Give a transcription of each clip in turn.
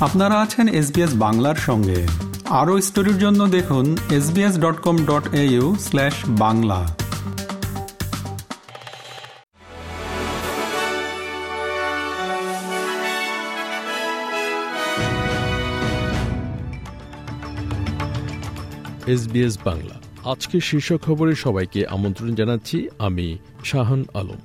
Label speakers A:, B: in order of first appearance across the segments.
A: আপনারা আছেন এসবিএস বাংলার সঙ্গে। আরও স্টোরির জন্য দেখুন SBS dot com dot au slash Bangla.
B: SBS Bangla. আজকে শীর্ষ খবরে সবাইকে আমন্ত্রণ জানাচ্ছি আমি শাহান আলম।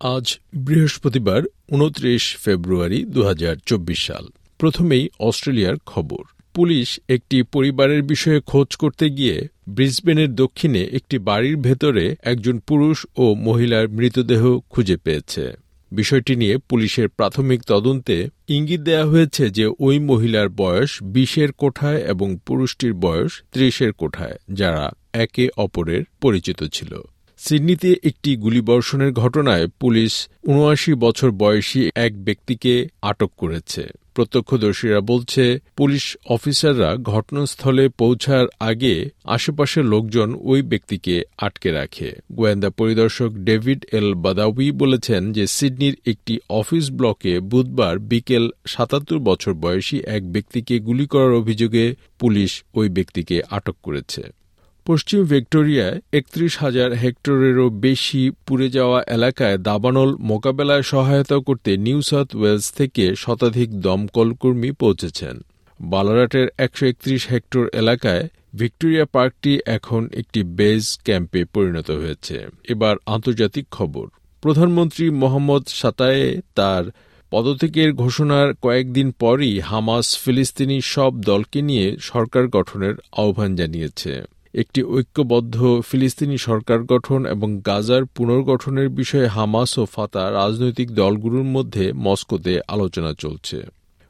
B: আজ বৃহস্পতিবার, উনত্রিশ ফেব্রুয়ারি দু হাজার চব্বিশ সাল। প্রথমেই অস্ট্রেলিয়ার খবর। পুলিশ একটি পরিবারের বিষয়ে খোঁজ করতে গিয়ে ব্রিসবেনের দক্ষিণে একটি বাড়ির ভেতরে একজন পুরুষ ও মহিলার মৃতদেহ খুঁজে পেয়েছে। বিষয়টি নিয়ে পুলিশের প্রাথমিক তদন্তে ইঙ্গিত দেয়া হয়েছে যে ওই মহিলার বয়স বিশের কোঠায় এবং পুরুষটির বয়স ত্রিশের কোঠায়, যারা একে অপরের পরিচিত ছিল। সিডনিতে একটি গুলিবর্ষণের ঘটনায় পুলিশ উনআশি বছর বয়সী এক ব্যক্তিকে আটক করেছে। প্রত্যক্ষদর্শীরা বলছে, পুলিশ অফিসাররা ঘটনাস্থলে পৌঁছার আগে আশেপাশের লোকজন ওই ব্যক্তিকে আটকে রাখে। গোয়েন্দা পরিদর্শক ডেভিড এল বাদাউই বলেছেন যে সিডনির একটি অফিস ব্লকে বুধবার বিকেল সাতাত্তর বছর বয়সী এক ব্যক্তিকে গুলি করার অভিযোগে পুলিশ ওই ব্যক্তিকে আটক করেছে। পশ্চিম ভিক্টোরিয়ায় একত্রিশ হাজার হেক্টরেরও বেশি পুড়ে যাওয়া এলাকায় দাবানল মোকাবেলায় সহায়তা করতে নিউ সাউথ ওয়েলস থেকে শতাধিক দমকলকর্মী পৌঁছেছেন। বালারাটের একশো একত্রিশ হেক্টর এলাকায় ভিক্টোরিয়া পার্কটি এখন একটি বেজ ক্যাম্পে পরিণত হয়েছে। এবার আন্তর্জাতিক খবর। প্রধানমন্ত্রী মোহাম্মদ সাতায়ে তার পদত্যাগের ঘোষণার কয়েকদিন পরই হামাস ফিলিস্তিনি সব দলকে নিয়ে সরকার গঠনের আহ্বান জানিয়েছে। একটি ঐক্যবদ্ধ ফিলিস্তিনি সরকার গঠন এবং গাজার পুনর্গঠনের বিষয়ে হামাস ও ফাতা রাজনৈতিক দলগুলোর মধ্যে মস্কোতে আলোচনা চলছে।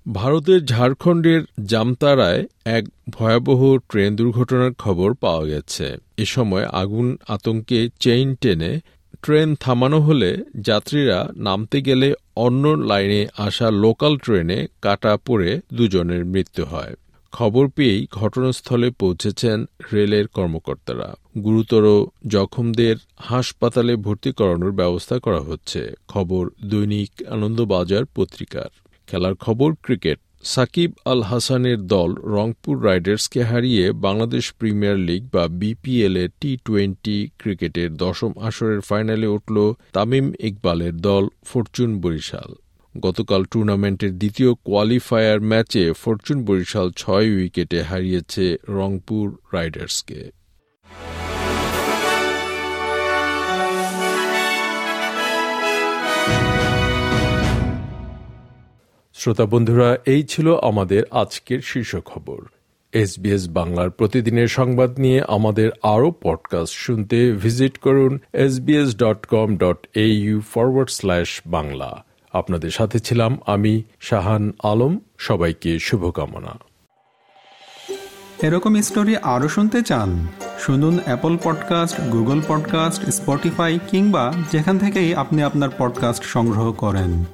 B: ভারতের ঝাড়খণ্ডের জামতারায় এক ভয়াবহ ট্রেন দুর্ঘটনার খবর পাওয়া গেছে। এ সময় আগুন আতঙ্কে চেইন টেনে ট্রেন থামানো হলে যাত্রীরা নামতে গেলে অন্য লাইনে আসা লোকাল ট্রেনে কাটা পড়ে দুজনের মৃত্যু হয়। খবর পেয়েই ঘটনাস্থলে পৌঁছেছেন রেলের কর্মকর্তারা। গুরুতর জখমদের হাসপাতালে ভর্তি করানোর ব্যবস্থা করা হচ্ছে। খবর, দৈনিক আনন্দবাজার পত্রিকার। খেলার খবর, ক্রিকেট। সাকিব আল হাসানের দল রংপুর রাইডার্সকে হারিয়ে বাংলাদেশ প্রিমিয়ার লিগ বা বিপিএল এ টি টোয়েন্টি ক্রিকেটের দশম আসরের ফাইনালে উঠল তামিম ইকবালের দল ফরচুন বরিশাল। গতকাল টুর্নামেন্টের দ্বিতীয় কোয়ালিফায়ার ম্যাচে ফরচুন বরিশাল ছয় উইকেটে হারিয়েছে রংপুর রাইডার্সকে। শ্রোতা বন্ধুরা, এই ছিল আমাদের আজকের শীর্ষ খবর। এসবিএস বাংলার প্রতিদিনের সংবাদ নিয়ে আমাদের আরও পডকাস্ট শুনতে ভিজিট করুন SBS dot com dot A U forward slash Bangla. আপনাদের সাথে ছিলাম আমি শাহান আলম। সবাইকে শুভকামনা।
A: এরকম স্টোরি আরও শুনতে চান, শুনুন Apple podcast Google podcast Spotify কিংবা যেখান থেকেই আপনি আপনার পডকাস্ট সংগ্রহ করেন।